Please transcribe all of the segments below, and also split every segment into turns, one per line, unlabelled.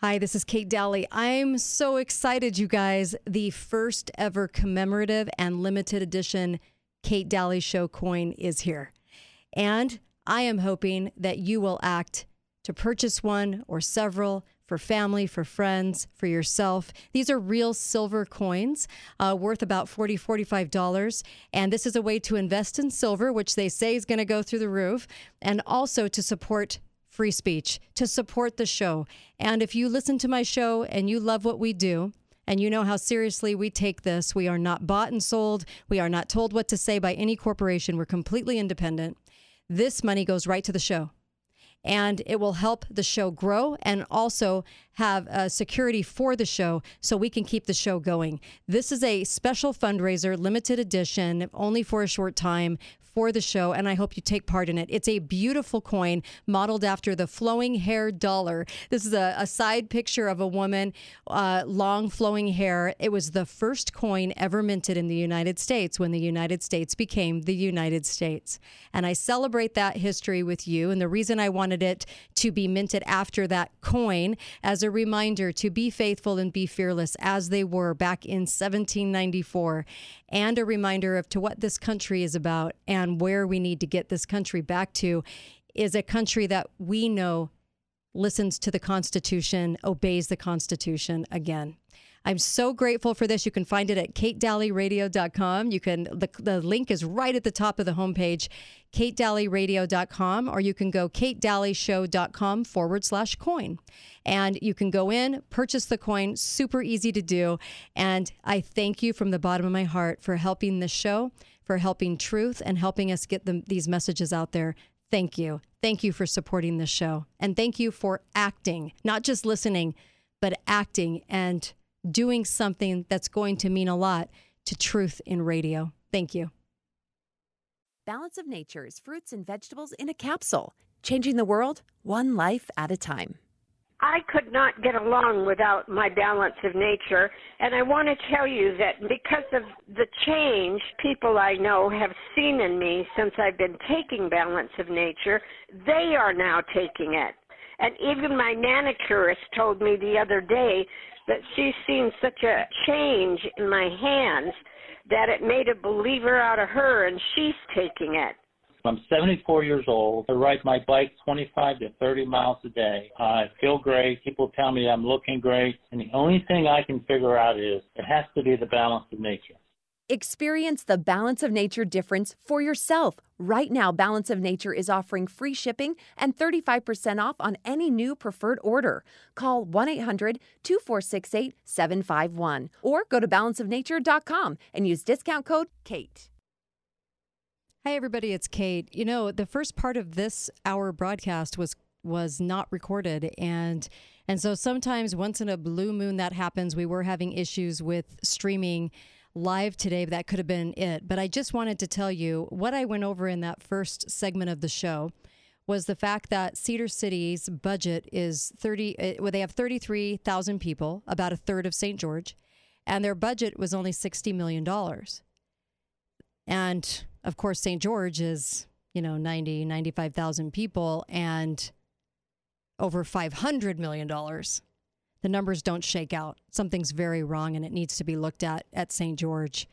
Hi, this is Kate Dalley. I'm so excited, you guys. The first ever commemorative and limited edition Kate Dalley Show coin is here. And I am hoping that you will act to purchase one or several for family, for friends, for yourself. These are real silver coins uh, worth about $40, $45. And this is a way to invest in silver, which they say is going to go through the roof, and also to support free speech, to support the show. And if you listen to my show and you love what we do, and you know how seriously we take this. We are not bought and sold. We are not told what to say by any corporation. We're completely independent. This money goes right to the show and it will help the show grow and also have uh, security for the show so we can keep the show going. This is a special fundraiser, limited edition, only for a short time for the show, and I hope you take part in it. It's a beautiful coin modeled after the flowing hair dollar. This is a, a side picture of a woman, uh, long flowing hair. It was the first coin ever minted in the United States when the United States became the United States. And I celebrate that history with you. And the reason I wanted it to be minted after that coin as a reminder to be faithful and be fearless as they were back in 1794 and a reminder of to what this country is about and where we need to get this country back to is a country that we know listens to the Constitution, obeys the Constitution again. I'm so grateful for this. You can find it at katedalleyradio.com. You can the, the link is right at the top of the homepage, katedalleyradio.com, or you can go katedalleyshow.com forward slash coin. And you can go in, purchase the coin, super easy to do. And I thank you from the bottom of my heart for helping this show, for helping truth, and helping us get them, these messages out there. Thank you. Thank you for supporting this show. And thank you for acting, not just listening, but acting and doing something that's going to mean a lot to truth in radio. Thank you.
Balance of Nature's fruits and vegetables in a capsule, changing the world one life at a time.
I could not get along without my balance of nature, and I want to tell you that because of the change people I know have seen in me since I've been taking balance of nature, they are now taking it. And even my manicurist told me the other day that she's seen such a change in my hands that it made a believer out of her and she's taking it.
I'm 74 years old. I ride my bike 25 to 30 miles a day. I feel great. People tell me I'm looking great. And the only thing I can figure out is it has to be the balance of nature.
Experience the Balance of Nature difference for yourself. Right now, Balance of Nature is offering free shipping and 35% off on any new preferred order. Call 1 800 2468 751 or go to balanceofnature.com and use discount code KATE.
Hi, everybody. It's Kate. You know, the first part of this hour broadcast was was not recorded and and so sometimes once in a blue moon that happens we were having issues with streaming live today, that could have been it. But I just wanted to tell you what I went over in that first segment of the show was the fact that Cedar City's budget is 30, uh, well, they have 33,000 people, about a third of St. George, and their budget was only $60 million. And of course, St. George is, you know, 90, 95,000 people and over $500 million the numbers don't shake out. Something's very wrong and it needs to be looked at at St. George.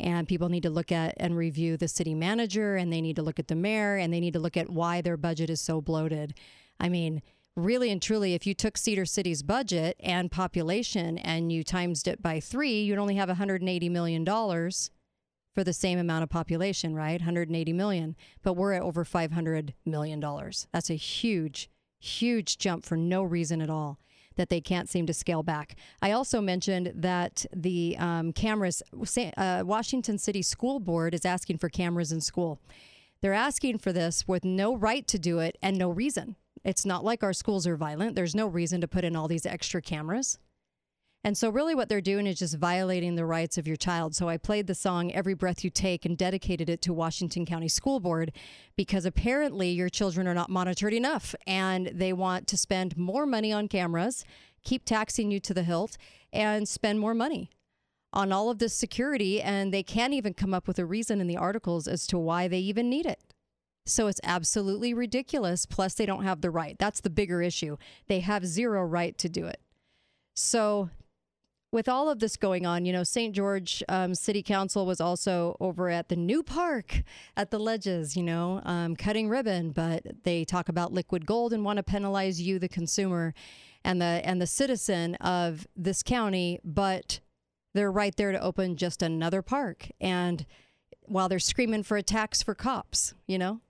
And people need to look at and review the city manager and they need to look at the mayor and they need to look at why their budget is so bloated. I mean, really and truly, if you took Cedar City's budget and population and you times it by three, you'd only have $180 million for the same amount of population, right? 180 million. But we're at over $500 million. That's a huge, huge jump for no reason at all that they can't seem to scale back. I also mentioned that the um, cameras, uh, Washington City School Board is asking for cameras in school. They're asking for this with no right to do it and no reason. It's not like our schools are violent. There's no reason to put in all these extra cameras. And so, really, what they're doing is just violating the rights of your child. So, I played the song Every Breath You Take and dedicated it to Washington County School Board because apparently your children are not monitored enough and they want to spend more money on cameras, keep taxing you to the hilt, and spend more money on all of this security. And they can't even come up with a reason in the articles as to why they even need it. So it's absolutely ridiculous. Plus, they don't have the right. That's the bigger issue. They have zero right to do it. So, with all of this going on, you know, St. George um, City Council was also over at the new park at the Ledges, you know, um, cutting ribbon, but they talk about liquid gold and want to penalize you, the consumer, and the and the citizen of this county, but they're right there to open just another park, and while they're screaming for a tax for cops, you know,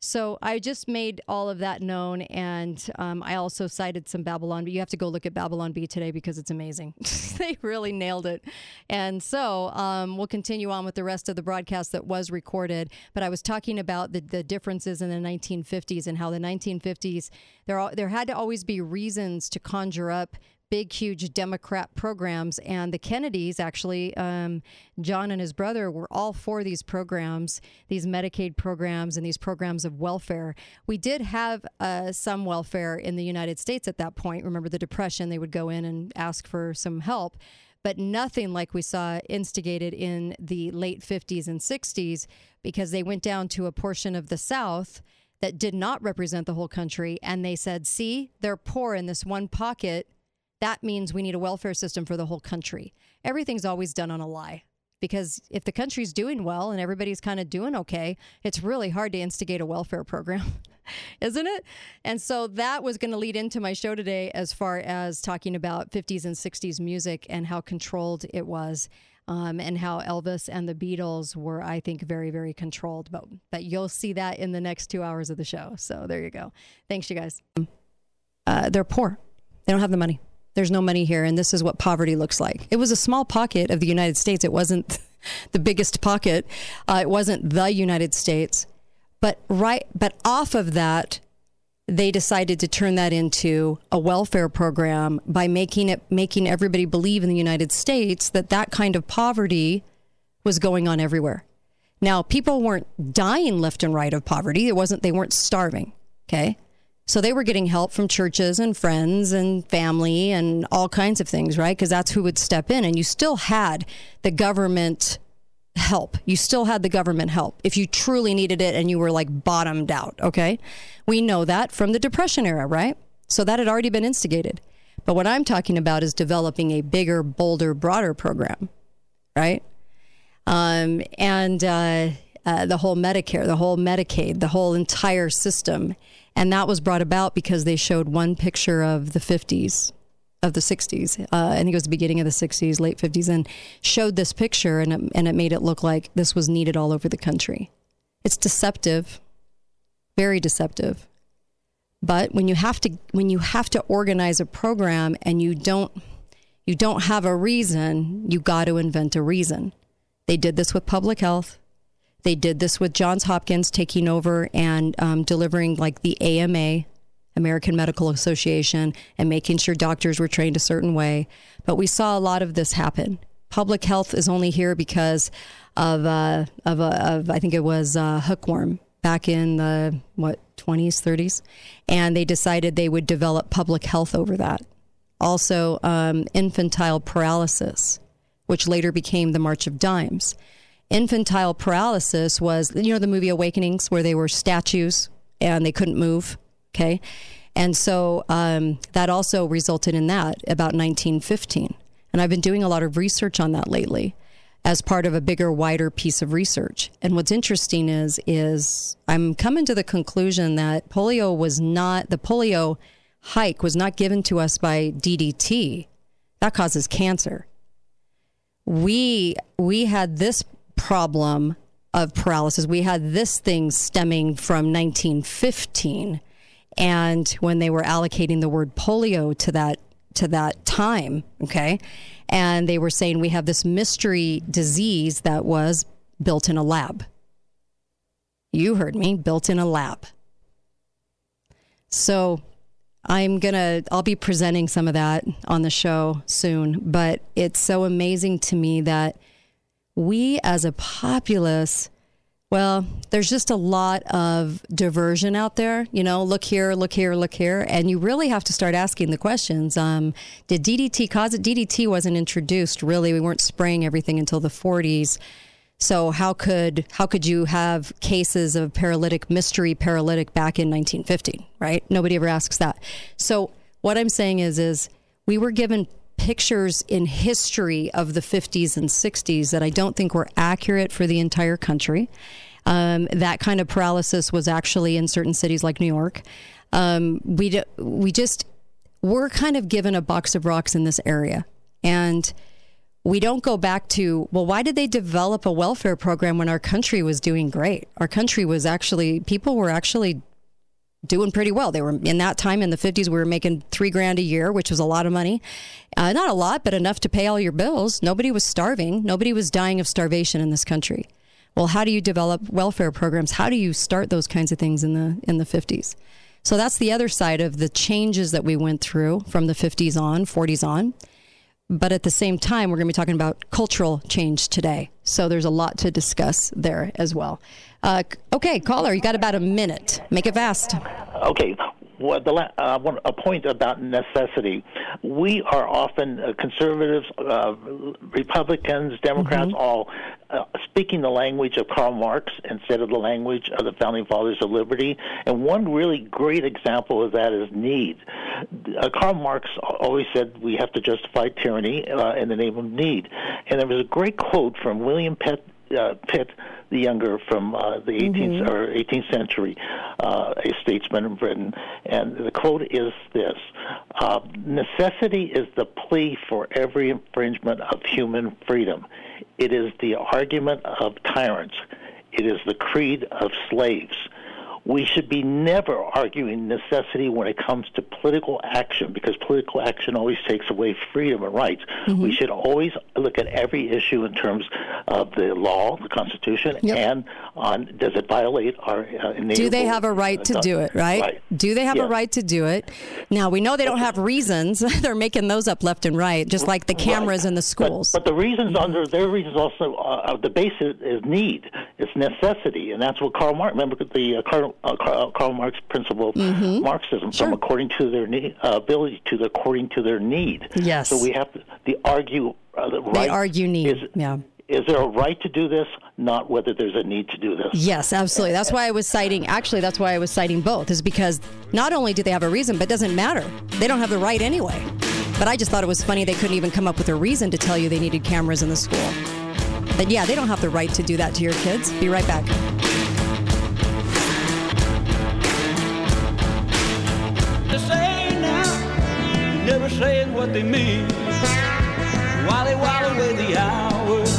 so I just made all of that known, and um, I also cited some Babylon But You have to go look at Babylon Bee today because it's amazing. they really nailed it. And so um, we'll continue on with the rest of the broadcast that was recorded. But I was talking about the, the differences in the 1950s and how the 1950s there there had to always be reasons to conjure up big, huge Democrat programs. And the Kennedys, actually, um, John and his brother were all for these programs, these Medicaid programs, and these programs of welfare. We did have uh, some welfare in the United States at that point. Remember the Depression? They would go in and ask for some help. But nothing like we saw instigated in the late 50s and 60s because they went down to a portion of the South that did not represent the whole country. And they said, see, they're poor in this one pocket that means we need a welfare system for the whole country. Everything's always done on a lie. Because if the country's doing well and everybody's kind of doing okay, it's really hard to instigate a welfare program, isn't it? And so that was going to lead into my show today as far as talking about 50s and 60s music and how controlled it was. Um, and how Elvis and the Beatles were, I think, very, very controlled. But but you'll see that in the next two hours of the show. So there you go. Thanks, you guys. Uh, they're poor. They don't have the money there's no money here, and this is what poverty looks like. It was a small pocket of the United States. It wasn't the biggest pocket. Uh, it wasn't the United States, but right, but off of that, they decided to turn that into a welfare program by making it making everybody believe in the United States that that kind of poverty was going on everywhere. Now, people weren't dying left and right of poverty. It wasn't they weren't starving, okay? So they were getting help from churches and friends and family and all kinds of things, right? Because that's who would step in. And you still had the government help. You still had the government help if you truly needed it and you were like bottomed out, okay? We know that from the Depression era, right? So that had already been instigated. But what I'm talking about is developing a bigger, bolder, broader program, right? Um, and uh, uh, the whole Medicare, the whole Medicaid, the whole entire system. And that was brought about because they showed one picture of the 50s, of the 60s. Uh, I think it was the beginning of the 60s, late 50s, and showed this picture and it, and it made it look like this was needed all over the country. It's deceptive, very deceptive. But when you have to when you have to organize a program and you don't you don't have a reason, you got to invent a reason. They did this with public health. They did this with Johns Hopkins taking over and um, delivering like the AMA, American Medical Association, and making sure doctors were trained a certain way. But we saw a lot of this happen. Public health is only here because of uh, of, uh, of I think it was uh, hookworm back in the what 20s 30s, and they decided they would develop public health over that. Also, um, infantile paralysis, which later became the March of Dimes infantile paralysis was, you know, the movie Awakenings, where they were statues and they couldn't move. Okay. And so um, that also resulted in that about 1915. And I've been doing a lot of research on that lately as part of a bigger, wider piece of research. And what's interesting is, is I'm coming to the conclusion that polio was not, the polio hike was not given to us by DDT. That causes cancer. We, we had this problem of paralysis. We had this thing stemming from 1915, and when they were allocating the word polio to that to that time, okay, and they were saying we have this mystery disease that was built in a lab. You heard me, built in a lab. So I'm to I'll be presenting some of that on the show soon, but it's so amazing to me that we as a populace, well, there's just a lot of diversion out there. You know, look here, look here, look here. And you really have to start asking the questions. Um, did DDT cause it? DDT wasn't introduced really. We weren't spraying everything until the 40s. So how could how could you have cases of paralytic mystery paralytic back in 1950, right? Nobody ever asks that. So what I'm saying is is we were given pictures in history of the 50s and 60s that I don't think were accurate for the entire country. Um, that kind of paralysis was actually in certain cities like New York. Um, we d- we just we're kind of given a box of rocks in this area, and we don't go back to well, why did they develop a welfare program when our country was doing great? Our country was actually people were actually doing pretty well. They were in that time in the 50s, we were making three grand a year, which was a lot of money. Uh, not a lot, but enough to pay all your bills. Nobody was starving. Nobody was dying of starvation in this country. Well, how do you develop welfare programs? How do you start those kinds of things in the in the 50s? So that's the other side of the changes that we went through from the 50s on, 40s on. But at the same time, we're going to be talking about cultural change today. So there's a lot to discuss there as well. Uh, okay, caller, you got about a minute. Make it fast.
Okay, well, the, uh, one, a point about necessity. We are often uh, conservatives, uh, Republicans, Democrats, mm-hmm. all uh, speaking the language of Karl Marx instead of the language of the founding fathers of liberty. And one really great example of that is need. Uh, Karl Marx always said we have to justify tyranny uh, in the name of need. And there was a great quote from William Pitt, Pitt the younger from uh, the 18th mm-hmm. or 18th century, uh, a statesman in Britain, and the quote is this: uh, "Necessity is the plea for every infringement of human freedom. It is the argument of tyrants. It is the creed of slaves." We should be never arguing necessity when it comes to political action because political action always takes away freedom and rights. Mm-hmm. We should always look at every issue in terms of the law, the Constitution, yep. and on does it violate our uh,
Do they have a right to do it, right? right. Do they have a right to do it? Now, we know they don't have reasons. They're making those up left and right, just like the cameras right. in the schools.
But, but, the reasons under their reasons also, uh, the basis is need. It's necessity. And that's what Karl Marx, remember the uh, Karl, uh, Karl, Karl Marx principle mm-hmm. Marxism sure. from according to their need, uh, ability to the, according to their need.
Yes.
So we have to the argue. Uh, the right
they argue need. Is, yeah.
Is there a right to do this? Not whether there's a need to do this.
Yes, absolutely. That's why I was citing. Actually, that's why I was citing both. Is because not only do they have a reason, but it doesn't matter. They don't have the right anyway. But I just thought it was funny they couldn't even come up with a reason to tell you they needed cameras in the school. But yeah, they don't have the right to do that to your kids. Be right back. Never saying what they mean while they while away the hours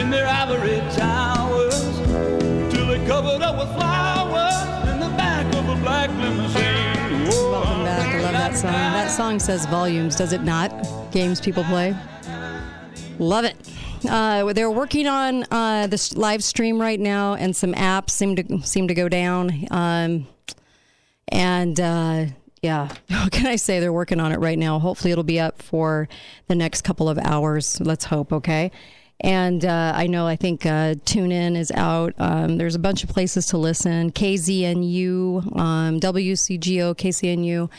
in their ivory towers till they covered up with flowers in the back of a black limousine. Welcome back. I love that song. That song says volumes, does it not? Games people play. Love it. Uh, they're working on uh, this live stream right now, and some apps seem to seem to go down. Um, and uh, yeah, what can I say? They're working on it right now. Hopefully, it'll be up for the next couple of hours. Let's hope, okay? And uh, I know, I think uh, TuneIn is out. Um, there's a bunch of places to listen KZNU, um, WCGO, KCNU.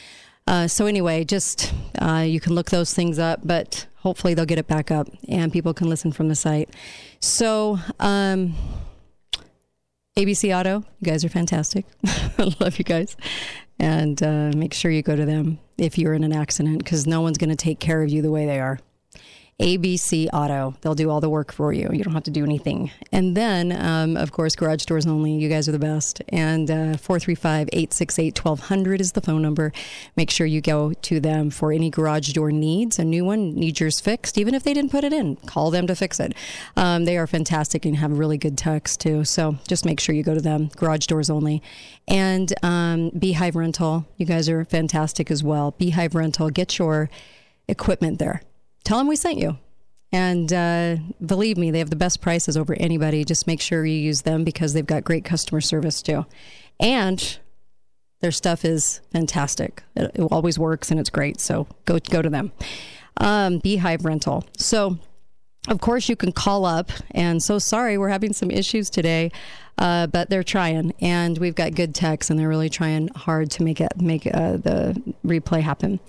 Uh, so, anyway, just uh, you can look those things up, but hopefully, they'll get it back up and people can listen from the site. So, um, ABC Auto, you guys are fantastic. I love you guys and uh, make sure you go to them if you're in an accident because no one's going to take care of you the way they are. ABC Auto. They'll do all the work for you. You don't have to do anything. And then, um, of course, Garage Doors Only. You guys are the best. And uh, 435 868 1200 is the phone number. Make sure you go to them for any garage door needs. A new one, needs yours fixed, even if they didn't put it in. Call them to fix it. Um, they are fantastic and have really good techs, too. So just make sure you go to them. Garage Doors Only. And um, Beehive Rental. You guys are fantastic as well. Beehive Rental. Get your equipment there tell them we sent you. And uh, believe me, they have the best prices over anybody. Just make sure you use them because they've got great customer service too. And their stuff is fantastic. It, it always works and it's great. So go go to them. Um, Beehive Rental. So, of course, you can call up. And so sorry, we're having some issues today, uh, but they're trying, and we've got good techs, and they're really trying hard to make it make uh, the replay happen.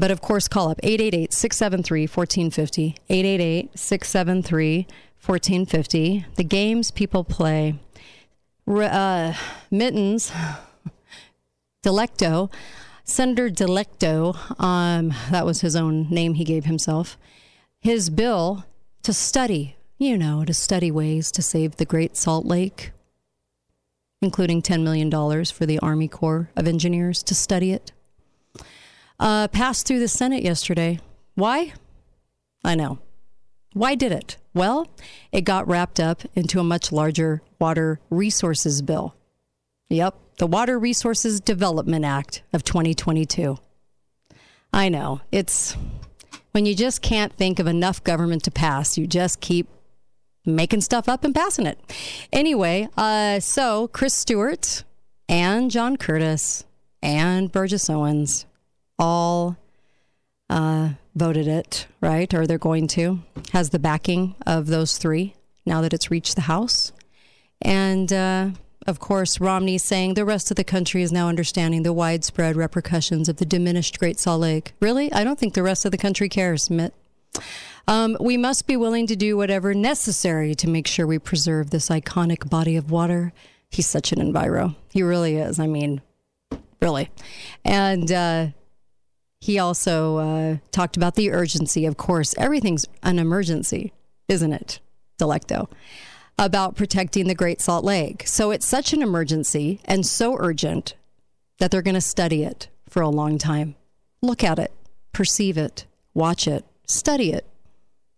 But of course, call up 888 673 1450. 888 673 1450. The games people play. Uh, Mittens, Delecto Senator Delecto, um, that was his own name he gave himself, his bill to study, you know, to study ways to save the Great Salt Lake, including $10 million for the Army Corps of Engineers to study it, uh, passed through the Senate yesterday. Why? I know. Why did it? Well, it got wrapped up into a much larger water resources bill. Yep, the Water Resources Development Act of 2022. I know, it's when you just can't think of enough government to pass, you just keep making stuff up and passing it. Anyway, uh, so Chris Stewart and John Curtis and Burgess Owens all uh, voted it, right? Or they're going to, has the backing of those three now that it's reached the House. And uh, of course, Romney saying the rest of the country is now understanding the widespread repercussions of the diminished Great Salt Lake. Really? I don't think the rest of the country cares, Mitt. Um, we must be willing to do whatever necessary to make sure we preserve this iconic body of water. He's such an enviro. He really is. I mean, really. And uh, he also uh, talked about the urgency. Of course, everything's an emergency, isn't it, Delecto? About protecting the Great Salt Lake. So it's such an emergency and so urgent that they're going to study it for a long time. Look at it, perceive it, watch it, study it,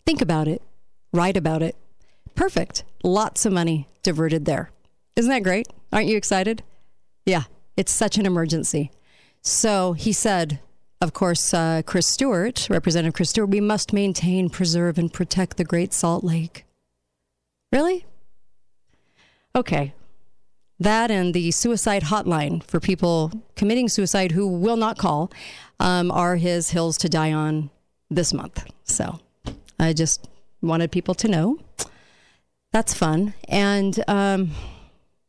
think about it, write about it. Perfect. Lots of money diverted there. Isn't that great? Aren't you excited? Yeah, it's such an emergency. So he said, of course, uh, Chris Stewart, Representative Chris Stewart, we must maintain, preserve, and protect the Great Salt Lake. Really? Okay. That and the suicide hotline for people committing suicide who will not call um, are his hills to die on this month. So I just wanted people to know. That's fun. And um,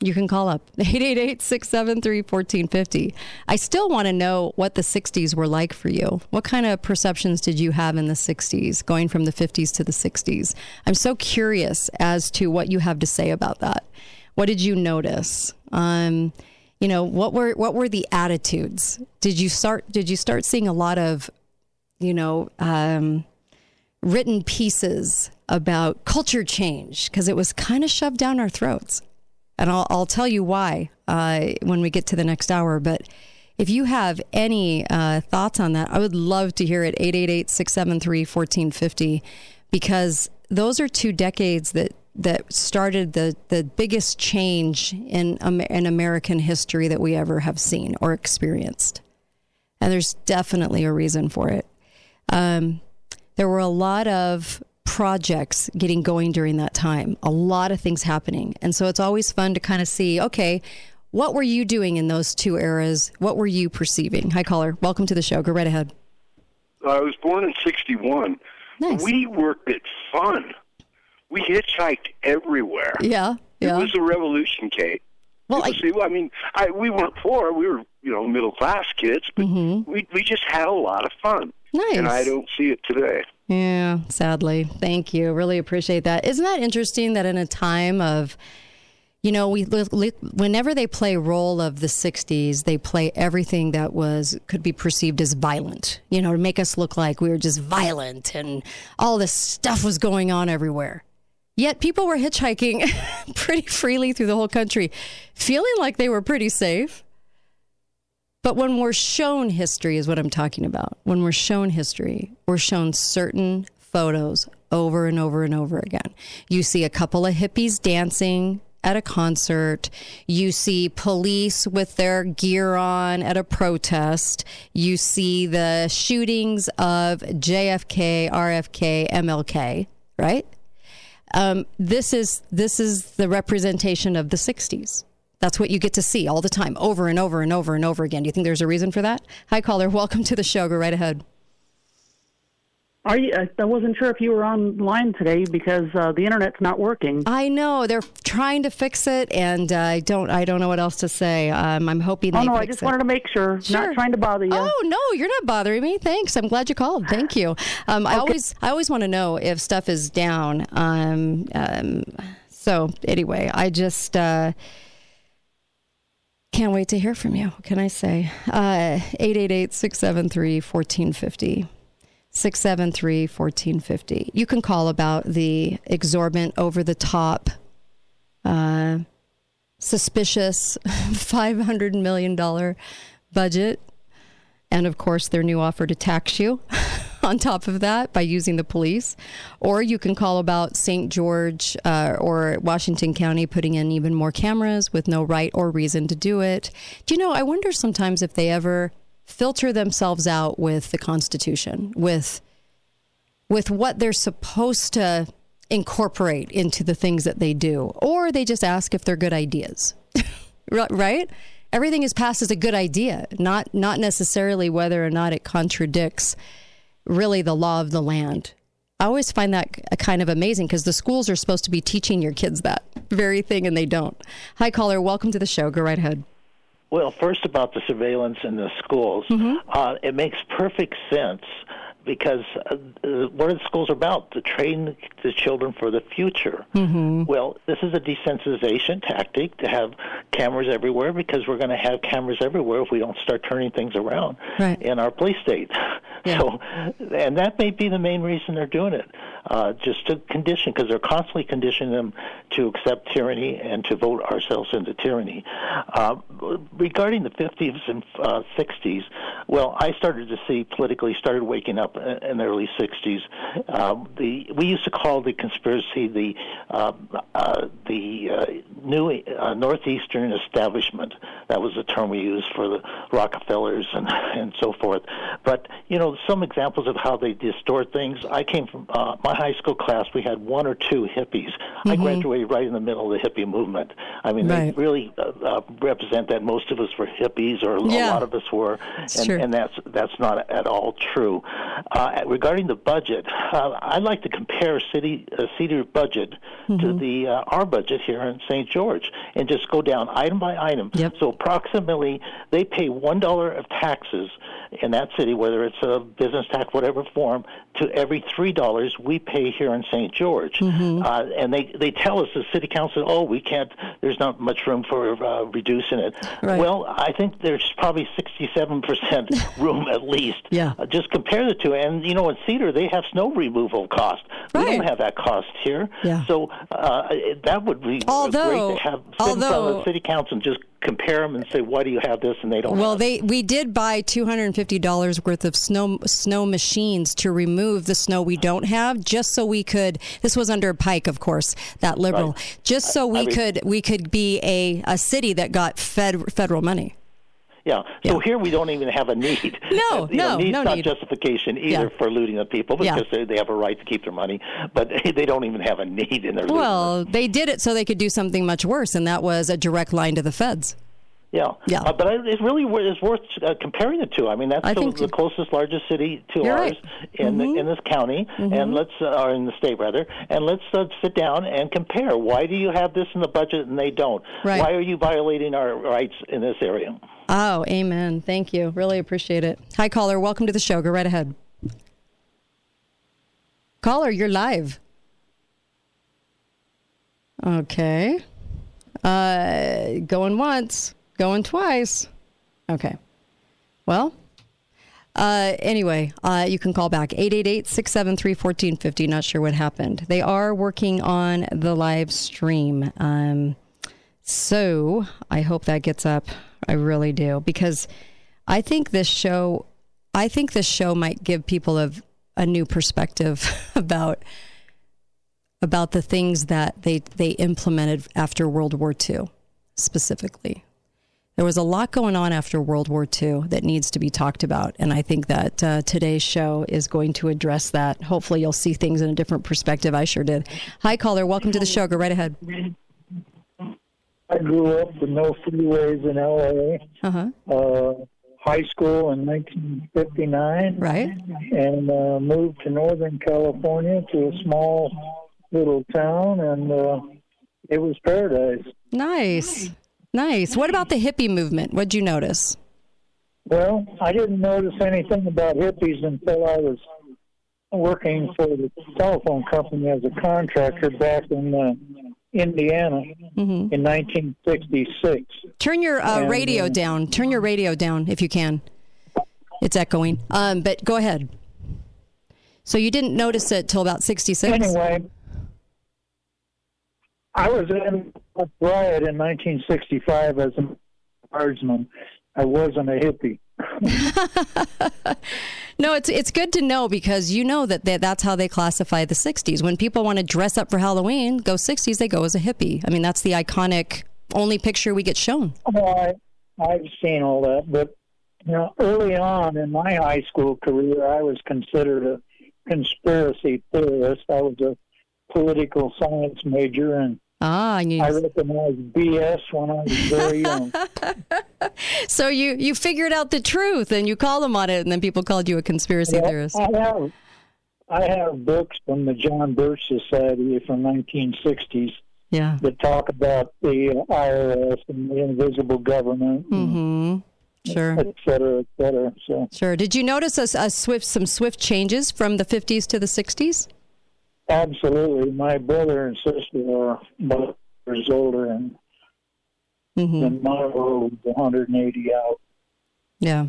you can call up 888 673 1450. I still want to know what the 60s were like for you. What kind of perceptions did you have in the 60s, going from the 50s to the 60s? I'm so curious as to what you have to say about that. What did you notice? Um, you know, what were what were the attitudes? Did you start did you start seeing a lot of, you know, um, written pieces about culture change because it was kind of shoved down our throats? And I'll, I'll tell you why uh, when we get to the next hour. But if you have any uh, thoughts on that, I would love to hear it 888 673 1450 because those are two decades that that started the, the biggest change in, in American history that we ever have seen or experienced. And there's definitely a reason for it. Um, there were a lot of projects getting going during that time, a lot of things happening. And so it's always fun to kind of see, okay, what were you doing in those two eras? What were you perceiving? Hi, caller. Welcome to the show. Go right ahead.
I was born in 61.
Nice.
We worked it fun. We hitchhiked everywhere.
Yeah. Yeah.
It was a revolution, Kate.
Well, I,
See, I mean, I, we weren't poor. We were, you know, middle class kids, but we we just had a lot of fun.
Mm-hmm. Nice.
And I don't see it today.
Yeah, sadly. Thank you. Really appreciate that. Isn't that interesting that in a time of, you know, we whenever they play role of the 60s, they play everything that was could be perceived as violent, you know, to make us look like we were just violent and all this stuff was going on everywhere. Yet people were hitchhiking pretty freely through the whole country, feeling like they were pretty safe. But when we're shown history, is what I'm talking about. When we're shown history, we're shown certain photos over and over and over again. You see a couple of hippies dancing at a concert. You see police with their gear on at a protest. You see the shootings of JFK, RFK, MLK, right? Um, this is this is the representation of the 60s. That's what you get to see all the time, over and over and over and over again. Do you think there's a reason for that? Hi, caller. Welcome to the show. Go right ahead.
Are you, I I wasn't sure if you were online today because uh, the internet's not working.
I know they're trying to fix it, and uh, I don't. I don't know what else to say. Um, I'm hoping they.
Oh
no,
I just
it.
wanted to make sure.
Sure.
Not trying to bother you.
Oh no, you're not bothering me. Thanks. I'm glad you called. Thank you. Um, I always, I always want to know if stuff is down. Um, um, so anyway, I just, uh, Can't wait to hear from you. What can I say? Uh, 888 673 1450. 673 1450. You can call about the exorbitant, over the top, uh, suspicious $500 million budget. And of course, their new offer to tax you on top of that by using the police. Or you can call about St. George uh, or Washington County putting in even more cameras with no right or reason to do it. Do you know, I wonder sometimes if they ever filter themselves out with the Constitution, with with what they're supposed to incorporate into the things that they do, or they just ask if they're good ideas. right? Everything is passed as a good idea, not not necessarily whether or not it contradicts really the law of the land. I always find that kind of amazing because the schools are supposed to be teaching your kids that very thing and they don't. Hi, caller. Welcome to the show. Go right ahead.
Well, first about the surveillance in the schools, mm-hmm. uh, it makes perfect sense because uh, what are the schools about? To train the children for the future. Mm-hmm. Well, this is a desensitization tactic to have cameras everywhere because we're going to have cameras everywhere if we don't start turning things around right. in our police state. Yeah. So, and that may be the main reason they're doing it, uh, just to condition because they're constantly conditioning them to accept tyranny and to vote ourselves into tyranny. Uh, regarding the 50s and uh, 60s, well, I started to see politically started waking up in the early 60s. Um, the we used to call the conspiracy the uh, uh, the uh, new uh, northeastern establishment. That was the term we used for the Rockefellers and and so forth. But you know, some examples of how they distort things. I came from uh, my high school class. We had one or two hippies. Mm-hmm. I graduated right in the middle of the hippie movement. I mean, right. they really uh, uh, represent that most of us were hippies, or yeah. a lot of us were, and, and, that's that's not at all true. Uh, regarding the budget, uh, I'd like to compare city uh, city budget mm-hmm. to the uh, our budget here in St. George, and just go down item by item.
Yep.
So approximately, they pay one dollar of taxes in that city, whether it's a business tax, whatever form, to every three dollars we pay here in St. George. Mm-hmm. Uh, and they they tell us the city council, oh, we can't. There's not much room for uh, reducing it. Right. Well, I think there's probably 67 percent room at least.
Yeah.
Uh, just compare the two, and you know, in Cedar they have snow removal cost. Right. We don't have that cost here.
Yeah.
So uh, that would be
although,
great to have
although,
city council and just compare them and say, why do you have this and they don't?
Well, they we did buy two hundred and fifty dollars worth of snow snow machines to remove the snow we don't have, just so we could. This was under Pike, of course, that liberal, right. just so we I mean, could we could be a a city that got fed federal money.
Yeah. So yeah. here we don't even have a need.
No,
you
no,
know,
no
not
need.
justification either yeah. for looting the people because yeah. they, they have a right to keep their money, but they don't even have a need in their.
Well, they did it so they could do something much worse, and that was a direct line to the feds.
Yeah,
yeah.
Uh, but it really is worth uh, comparing the two. I mean, that's the, the, closest, largest city to ours
right.
in
mm-hmm.
the, in this county, mm-hmm. and let's uh, or in the state rather, and let's uh, sit down and compare. Why do you have this in the budget and they don't?
Right.
Why are you violating our rights in this area?
Oh, amen. Thank you. Really appreciate it. Hi, caller. Welcome to the show. Go right ahead. Caller, you're live. Okay. Uh, going once. Going twice. Okay. Well, uh, anyway, uh, you can call back 888 673 1450. Not sure what happened. They are working on the live stream. Um, so I hope that gets up. I really do. Because I think this show, I think this show might give people a, a new perspective about about the things that they, they implemented after World War II specifically there was a lot going on after World War II that needs to be talked about. And I think that uh, today's show is going to address that. Hopefully, you'll see things in a different perspective. I sure did. Hi, caller. Welcome to the show. Go right ahead.
I grew up with no freeways in LA.
Uh-huh.
Uh, high school in 1959.
Right.
And uh, moved to Northern California to a small little town, and uh, it was paradise.
Nice. Nice. What about the hippie movement? What'd you notice?
Well, I didn't notice anything about hippies until I was working for the telephone company as a contractor back in the Indiana
Mm-hmm.
in 1966.
Turn your uh,
And,
radio
uh,
down. Turn your radio down if you can. It's echoing. Um, but go ahead. So you didn't notice it till about 66?
Anyway, I was in a riot in 1965 as a guardsman. I wasn't a hippie.
No, it's it's good to know because you know that they, that's how they classify the 60s. When people want to dress up for Halloween, go 60s, they go as a hippie. I mean, that's the iconic only picture we get shown.
Well, I, I've seen all that, but you know, early on in my high school career, I was considered a conspiracy theorist. I was a political science major, and
Ah, and you,
I recognized BS when I was very young.
so you you figured out the truth and you called them on it, and then people called you a conspiracy
Yeah,
theorist.
I have, I have books from the John Birch Society from 1960s
Yeah.
that talk about the IRS and the invisible government,
Mm-hmm. Sure.
et cetera, et cetera. So
Sure. Did you notice a, a swift some swift changes from the 50s to the 60s?
Absolutely, my brother and sister are both years older, and
Mm-hmm.
and my road's 180 out.
Yeah.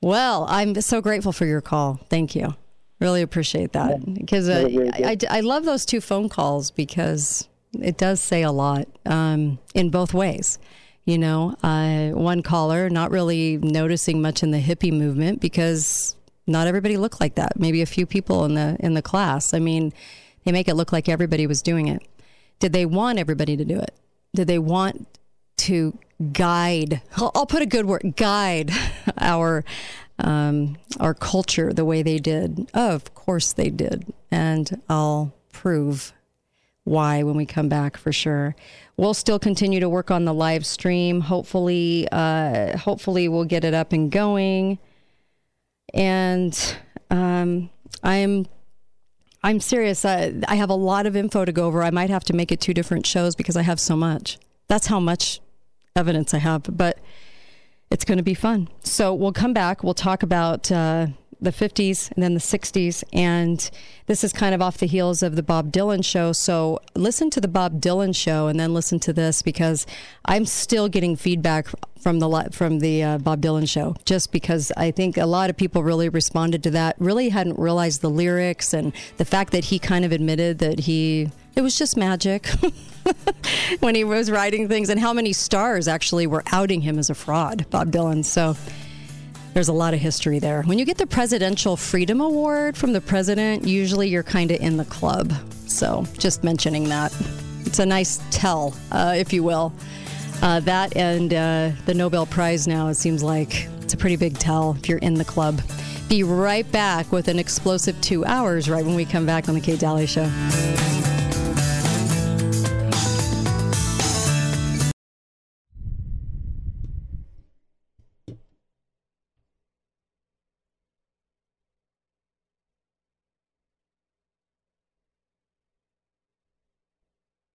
Well, I'm so grateful for your call. Thank you. Really appreciate that because uh, I, I, I love those two phone calls because it does say a lot um, in both ways. You know, uh, one caller not really noticing much in the hippie movement because not everybody looked like that. Maybe a few people in the in the class. I mean, they make it look like everybody was doing it. Did they want everybody to do it? Did they want to guide? I'll, put a good word: guide our um, our culture the way they did. of course they did, and I'll prove why when we come back for sure. We'll still continue to work on the live stream. Hopefully, uh, hopefully we'll get it up and going. And um, I'm I'm serious. I, I have a lot of info to go over. I might have to make it two different shows because I have so much. That's how much evidence I have. But it's going to be fun. So we'll come back. We'll talk about uh, the 50s and then the 60s. And this is kind of off the heels of the Bob Dylan show. So listen to the Bob Dylan show and then listen to this because I'm still getting feedback from the from the uh, Bob Dylan show. Just because I think a lot of people really responded to that. Really hadn't realized the lyrics and the fact that he kind of admitted that he it was just magic. when he was writing things and how many stars actually were outing him as a fraud, Bob Dylan. So there's a lot of history there. When you get the Presidential Freedom Award from the president, usually you're kind of in the club. So just mentioning that. It's a nice tell, uh, if you will. Uh, that and uh, the Nobel Prize now, it seems like it's a pretty big tell if you're in the club. Be right back with an explosive two hours right when we come back on the Kate Dalley Show.